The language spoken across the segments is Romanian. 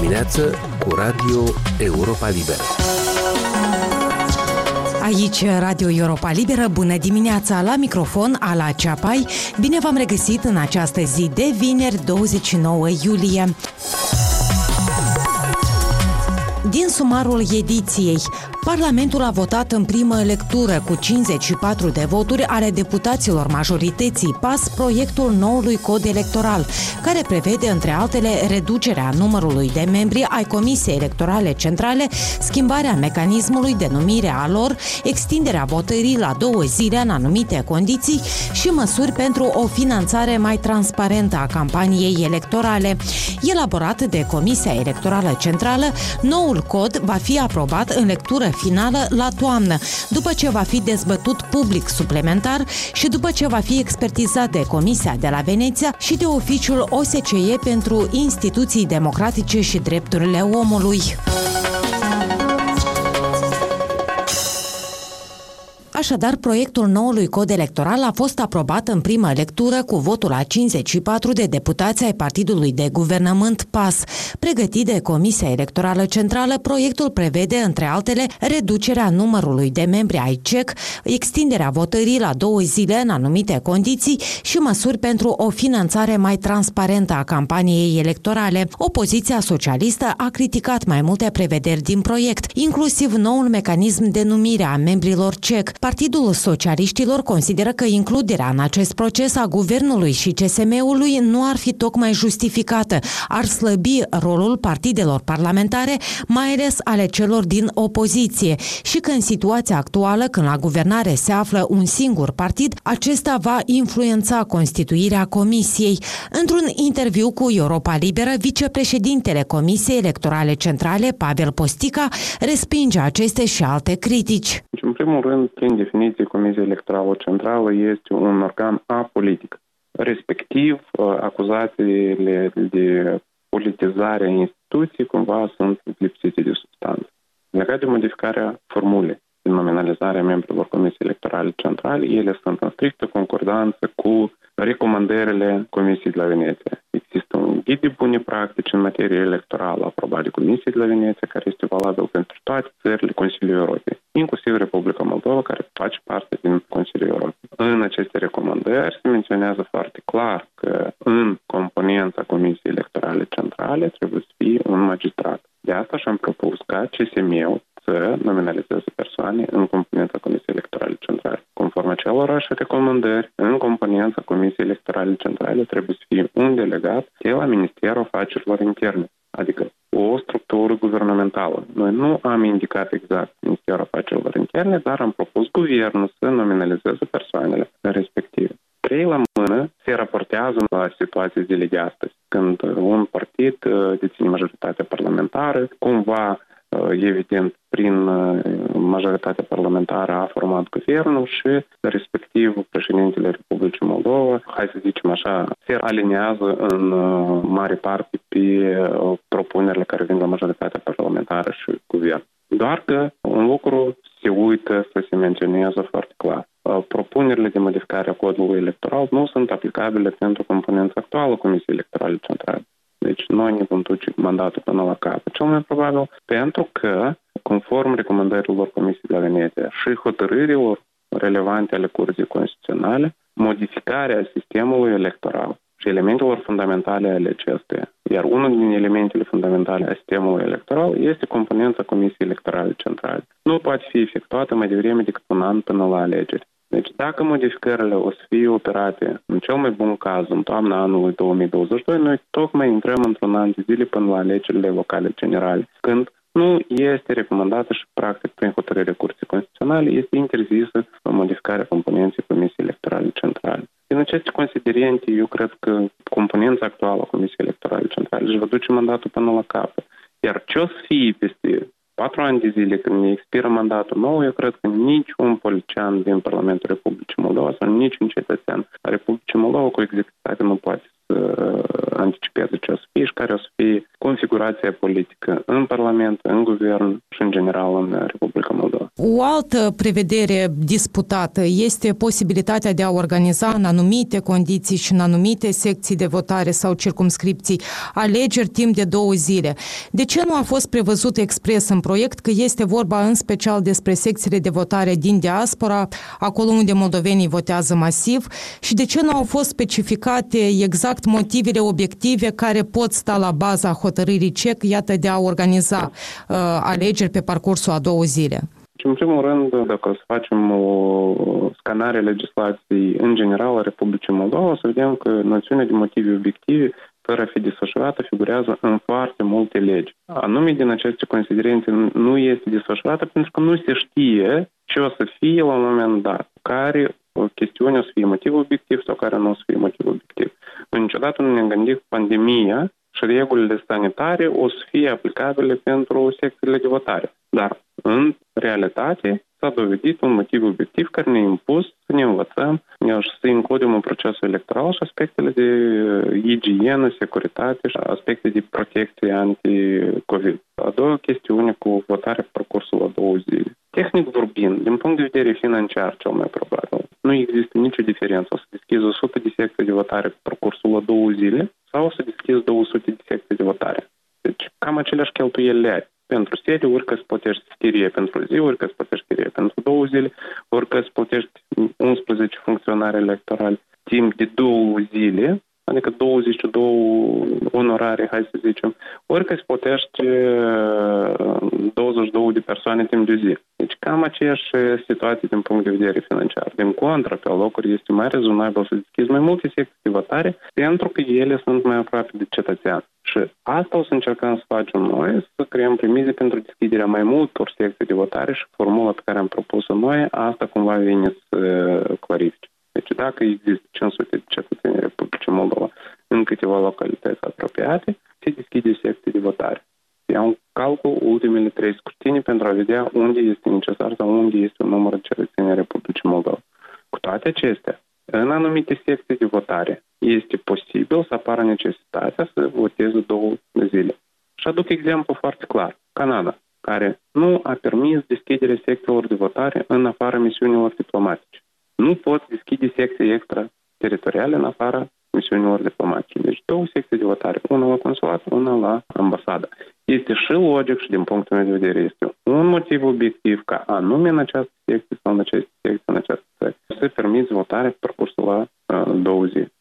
dimineață cu Radio Europa Liberă. Aici Radio Europa Liberă, bună dimineața la microfon, Ala Ceapai. Bine v-am regăsit în această zi de vineri 29 iulie. Din sumarul ediției, Parlamentul a votat în primă lectură cu 54 de voturi ale deputaților majorității PAS proiectul noului cod electoral, care prevede, între altele, reducerea numărului de membri ai Comisiei Electorale Centrale, schimbarea mecanismului de numire a lor, extinderea votării la două zile în anumite condiții și măsuri pentru o finanțare mai transparentă a campaniei electorale. Elaborat de Comisia Electorală Centrală, noul cod va fi aprobat în lectură finală la toamnă, după ce va fi dezbătut public suplimentar și după ce va fi expertizat de Comisia de la Veneția și de oficiul OSCE pentru instituții democratice și drepturile omului. Așadar, proiectul noului cod electoral a fost aprobat în primă lectură cu votul a 54 de deputați ai Partidului de Guvernământ PAS. Pregătit de Comisia Electorală Centrală, proiectul prevede, între altele, reducerea numărului de membri ai CEC, extinderea votării la două zile în anumite condiții și măsuri pentru o finanțare mai transparentă a campaniei electorale. Opoziția socialistă a criticat mai multe prevederi din proiect, inclusiv noul mecanism de numire a membrilor CEC, Partidul Socialiștilor consideră că includerea în acest proces a guvernului și CSM-ului nu ar fi tocmai justificată, ar slăbi rolul partidelor parlamentare, mai ales ale celor din opoziție și că în situația actuală, când la guvernare se află un singur partid, acesta va influența constituirea comisiei. Într-un interviu cu Europa Liberă, vicepreședintele Comisiei Electorale Centrale, Pavel Postica, respinge aceste și alte critici. În primul rând, prin definiție, Comisia Electorală Centrală este un organ apolitic. Respectiv, uh, acuzațiile de politizare a instituției cumva sunt lipsite de substanță. Legat de modificarea formulei de nominalizare a membrilor Comisiei Electorale Centrale, ele sunt în strictă concordanță cu recomandările Comisiei de la Veneția. Există un ghid de bune practici în materie electorală aprobat de Comisia de la Veneția, care este valabil pentru toate țările Consiliului Europei, inclusiv Republica Moldova, care face parte din Consiliul Europei. În aceste recomandări se menționează foarte clar că în componența Comisiei Electorale Centrale trebuie să fie un magistrat. De asta și-am propus ca CSM-ul să nominalizeze persoane în componența Comisiei Electorale Centrale. Conform acelorași recomandări, în componența Comisiei Electorale Centrale trebuie să fie un delegat de la Ministerul Afacerilor Interne, adică o structură guvernamentală. Noi nu am indicat exact Ministerul Afacerilor Interne, dar am propus guvernul să nominalizeze persoanele respective. Trei la mână se raportează la situații zilei de astăzi, când un partid uh, deține majoritatea parlamentară, cumva Uh, evident, prin uh, majoritatea parlamentară a format guvernul și, respectiv, președintele Republicii Moldova, hai să zicem așa, se aliniază în uh, mare parte pe propunerile care vin la majoritatea parlamentară și guvern. Doar că un lucru se uită să se menționeze foarte clar. Propunerile de modificare a codului electoral nu sunt aplicabile pentru componența actuală Comisiei Electorale Centrale. Deci noi ne vom duce mandatul până la capăt, cel mai probabil, pentru că, conform recomandărilor Comisiei de la Veneția și hotărârilor relevante ale Curții Constituționale, modificarea sistemului electoral și elementelor fundamentale ale acesteia. Iar unul din elementele fundamentale a sistemului electoral este componența Comisiei Electorale Centrale. Nu poate fi efectuată mai devreme decât un an până la alegeri. Deci dacă modificările o să fie operate în cel mai bun caz în toamna anului 2022, noi tocmai intrăm într-un an de zile până la alegerile locale generale, când nu este recomandată și practic prin hotărârea Curții Constituționale este interzisă modificarea componenței Comisiei Electorale Centrale. Din aceste considerente, eu cred că componența actuală a Comisiei Electorale Centrale își va duce mandatul până la capăt. Iar ce o să fie peste patru ani de zile când ne expiră mandatul nou, eu cred că niciun politician din Parlamentul Republicii Moldova sau niciun cetățean a Republicii Moldova cu executate nu poate să anticipeze ce o să fie și care o să fie configurația politică în Parlament, în Guvern și în general în Republica Moldova. O altă prevedere disputată este posibilitatea de a organiza în anumite condiții și în anumite secții de votare sau circumscripții alegeri timp de două zile. De ce nu a fost prevăzut expres în proiect că este vorba în special despre secțiile de votare din diaspora, acolo unde moldovenii votează masiv și de ce nu au fost specificate exact motivele obiective care pot sta la baza hotărârii CEC, iată, de a organiza uh, alegeri pe parcursul a două zile? În primul rând, dacă o să facem o scanare legislației în general a Republicii Moldova, o să vedem că noțiunea de motive obiective fără a fi desfășurată figurează în foarte multe legi. Anume din aceste considerente nu este desfășurată pentru că nu se știe ce o să fie la un moment dat, care o chestiune o să fie motiv obiectiv sau care nu o să fie motiv obiectiv. Niciodată nu ne-am gândit pandemia și regulile sanitare o să fie aplicabile pentru secțiile de votare. Dar, în realitate, s-a dovedit un motiv obiectiv care ne-a impus să ne învățăm și să includem în procesul electoral și aspectele de igienă, securitate și aspecte de protecție anti-COVID. A doua chestiune cu votarea pe parcursul la două zile. Tehnic vorbind, din punct de vedere financiar cel mai probabil, nu există nicio diferență. O să deschizi 100 de secții de votare pe parcursul la două zile sau o să deschizi 200 de secții de votare. Deci cam aceleași cheltuieli le ai pentru serie, ori că îți plătești chirie pentru zi, ori că îți plătești chirie pentru două zile, ori că îți plătești 11 funcționari electorali timp de două zile, adică 22 onorare, hai să zicem, ori că îți plătești 22 de persoane timp de zi. Deci cam aceeași situație din punct de vedere financiar. Din contra, pe locuri este mai rezonabil să deschizi mai multe secții de votare pentru că ele sunt mai aproape de cetățean. Și asta o să încercăm să facem noi, să creăm premize pentru deschiderea mai multor secții de votare și formula pe care am propus-o noi, asta cumva vine să clarifice. Deci dacă există 500 de cetățeni Republicii Moldova în câteva localități apropiate, se deschide secții de votare. Iau în calcul ultimele trei scrutini pentru a vedea unde este necesar sau unde este un număr de cetățeni Republicii Moldova. Cu toate acestea, în anumite secții de votare este posibil să apară necesitatea să voteze două zile. Și aduc exemplu foarte clar. Canada, care nu a permis deschiderea secțiilor de votare în afara misiunilor diplomatice. Nu pot deschide secții extrateritoriale în afara misiunilor diplomatice. Deci două secții de votare, una la consulat, una la ambasadă. Este și logic și din punctul meu de vedere este un motiv obiectiv ca anume în această secție sau în aceste secții, în această țară, să permiți votarea pe parcursul la uh, două zile.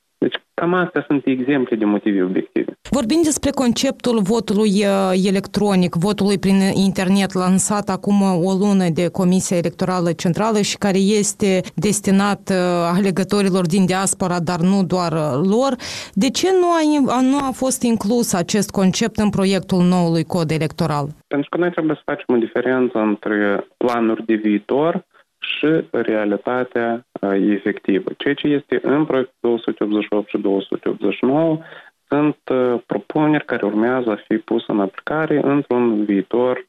Deci cam astea sunt exemple de motive obiective. Vorbim despre conceptul votului uh, electronic, votului prin internet lansat acum o lună de Comisia Electorală Centrală și care este destinat uh, alegătorilor din diaspora, dar nu doar uh, lor. De ce nu a, nu a fost inclus acest concept în proiectul noului cod electoral? Pentru că noi trebuie să facem o diferență între planuri de viitor și realitatea efectivă. Ceea ce este în proiectul 288 și 289 sunt propuneri care urmează a fi puse în aplicare într-un viitor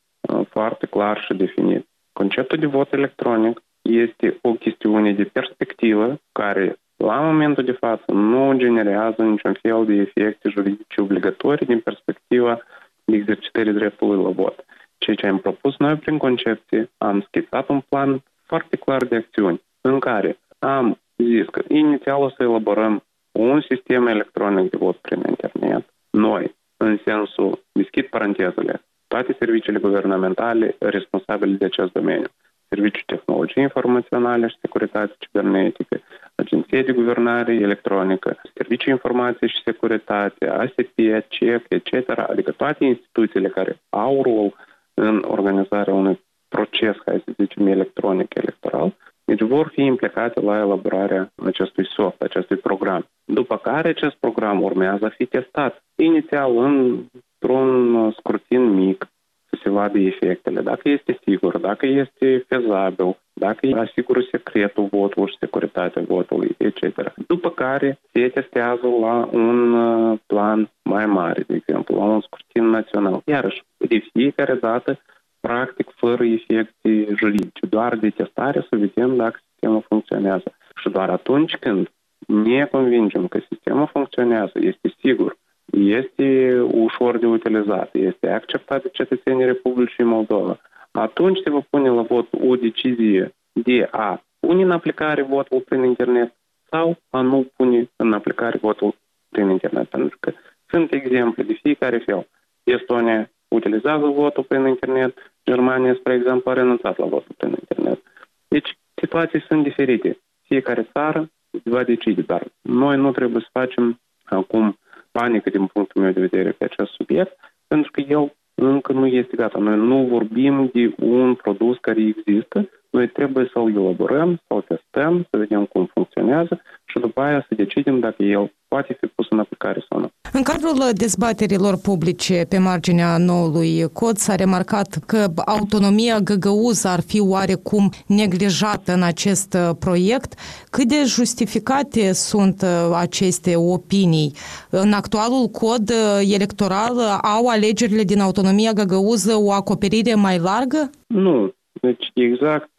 foarte clar și definit. Conceptul de vot electronic este o chestiune de perspectivă care la momentul de față nu generează niciun fel de efecte juridice obligatorii din perspectiva exercitării dreptului la vot. Ceea ce am propus noi prin concepție, am schițat un plan foarte clar de acțiuni în care am zis că inițial o să elaborăm un sistem electronic de vot prin internet, noi, în sensul, deschid parantezele, toate serviciile guvernamentale responsabile de acest domeniu, Serviciul Tehnologiei Informaționale și Securitate Cibernetică, Agenția de Guvernare Electronică, Serviciul Informație și Securitate, ASP, CEC, etc., adică toate instituțiile care au rol în organizarea unui proces, hai să zicem, electronic electoral, deci vor fi implicate la elaborarea acestui soft, acestui program. După care acest program urmează a fi testat inițial într-un scrutin mic, să se vadă efectele, dacă este sigur, dacă este fezabil, dacă asigură secretul votului și securitatea votului, etc. După care se testează la un uh, plan mai mare, de exemplu, la un scrutin național. Iarăși, de fiecare dată practic fără efecte juridice, doar de testare să vedem dacă sistemul funcționează. Și doar atunci când ne convingem că sistemul funcționează, este sigur, este ușor de utilizat, este acceptat de cetățenii Republicii Moldova, atunci se va pune la vot o decizie de a pune în aplicare votul prin internet sau a nu pune în aplicare votul prin internet. Pentru că sunt exemple de fiecare fel. Estonia utilizează votul prin internet, Germania, spre exemplu, a renunțat la votul prin internet. Deci, situații sunt diferite. Fiecare țară va decide, dar noi nu trebuie să facem acum panică din punctul meu de vedere pe acest subiect, pentru că el încă nu este gata. Noi nu vorbim de un produs care există, noi trebuie să-l elaborăm, să-l testăm, să vedem cum funcționează și după aia să decidem dacă el poate fi pus în aplicare sau nu. În cadrul dezbaterilor publice pe marginea noului cod s-a remarcat că autonomia găgăuză ar fi oarecum neglijată în acest uh, proiect. Cât de justificate sunt uh, aceste opinii? În actualul cod uh, electoral au alegerile din autonomia găgăuză o acoperire mai largă? Nu, deci exact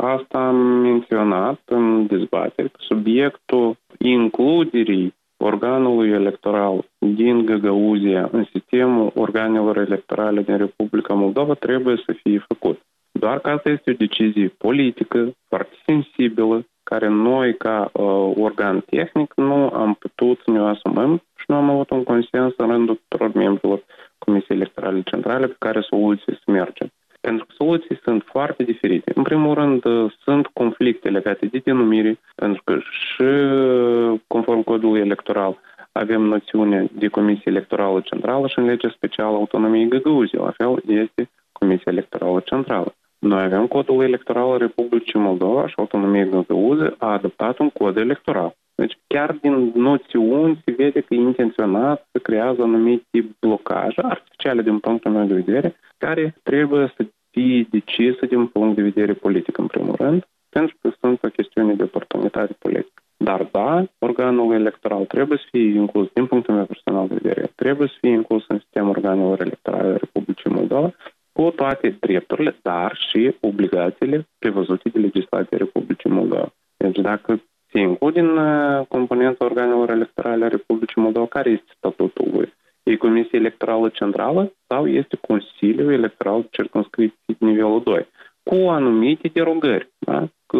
asta am menționat în dezbateri. Subiectul includerii organului electoral din Găgăuzia în sistemul organelor electorale din Republica Moldova trebuie să fie făcut. Doar că asta este o decizie politică foarte sensibilă, care noi, ca uh, organ tehnic, nu am putut să ne asumăm și nu am avut un consens în rândul tuturor membrilor Comisiei Electorale Centrale pe care soluții să mergem. Pentru că soluții sunt foarte diferite. În primul rând, uh, sunt conflicte legate de denumire, pentru că și conform codului electoral avem noțiune de Comisie Electorală Centrală și în legea specială autonomiei Găgăuzii. La fel este Comisia Electorală Centrală. Noi avem codul electoral al Republicii Moldova și autonomia Găgăuză a adoptat un cod electoral. Deci chiar din noțiuni se vede că intenționat să creează anumite blocaje artificiale din punctul meu de vedere, care trebuie să fie decisă din punct de vedere politic în primul rând, pentru că sunt o chestiune de oportunitate politică. Dar da, organul electoral trebuie să fie inclus, din punctul meu personal de vedere, trebuie să fie inclus în sistemul organelor electorale Republicii Moldova, cu toate drepturile, dar și obligațiile prevăzute de legislația Republicii Moldova. Deci dacă se include în uh, componența organelor electorale a Republicii Moldova, care este statutul lui? E Comisia Electorală Centrală sau este Consiliul Electoral Circunscripție nivelul 2? Cu anumite derogări, da? Că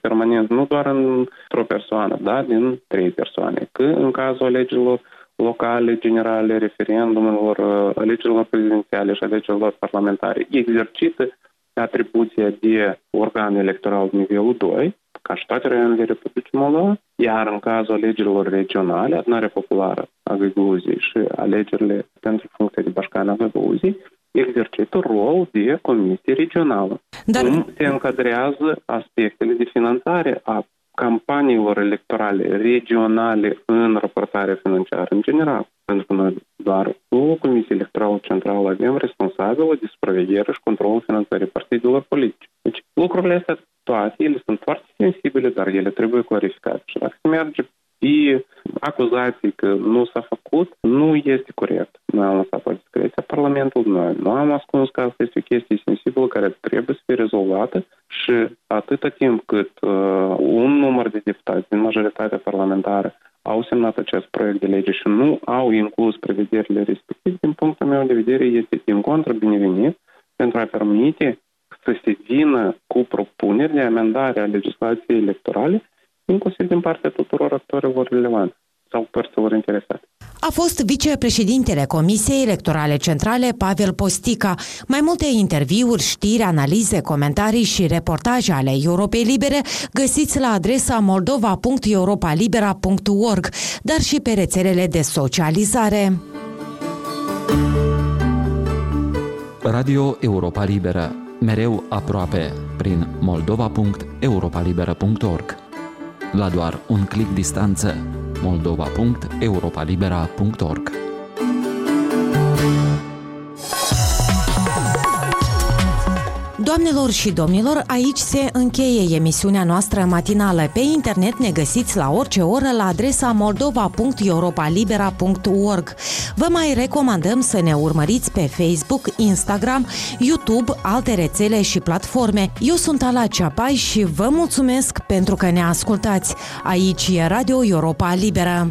permanent nu doar într-o persoană, da? din trei persoane. Că în cazul alegerilor locale, generale, referendumurilor, uh, alegerilor prezidențiale și alegerilor parlamentare, exercită atribuția de organ electoral nivelul 2, ca și toate raioanele Republicii Moldova, iar în cazul alegerilor regionale, adunarea populară a Găgăuziei și alegerile pentru funcția de bașcan a Găgăuziei, exercită rol de comisie regională. Dar... Cum se încadrează aspectele de finanțare a campaniilor electorale regionale în raportarea financiară în general. Pentru că noi doar o Comisie Electorală Centrală avem responsabilă de supraveghere și controlul finanțării partidelor politice. Deci lucrurile astea toate, ele sunt foarte sensibile, dar ele trebuie clarificate. Și dacă se merge pe acuzații că nu s-a făcut, nu este corect. Noi am lăsat o discreție a Parlamentului, noi nu am ascuns că asta este o chestie sensibilă care trebuie să fie rezolvată și atâta timp cât uh, un număr de deputați din majoritatea parlamentară au semnat acest proiect de lege și nu au inclus prevederile respective, din punctul meu de vedere, este din contră binevenit pentru a permite să se vină cu propuneri de amendare a legislației electorale, inclusiv din partea tuturor actorilor relevanți sau părților interesate. A fost vicepreședintele Comisiei Electorale Centrale Pavel Postica. Mai multe interviuri, știri, analize, comentarii și reportaje ale Europei Libere găsiți la adresa moldova.europalibera.org, dar și pe rețelele de socializare. Radio Europa Liberă mereu aproape prin moldova.europalibera.org. La doar un clic distanță moldova.europalibera.org. Doamnelor și domnilor, aici se încheie emisiunea noastră matinală. Pe internet ne găsiți la orice oră la adresa moldova.europalibera.org. Vă mai recomandăm să ne urmăriți pe Facebook, Instagram, YouTube, alte rețele și platforme. Eu sunt Ala Ceapai și vă mulțumesc pentru că ne ascultați. Aici e Radio Europa Liberă.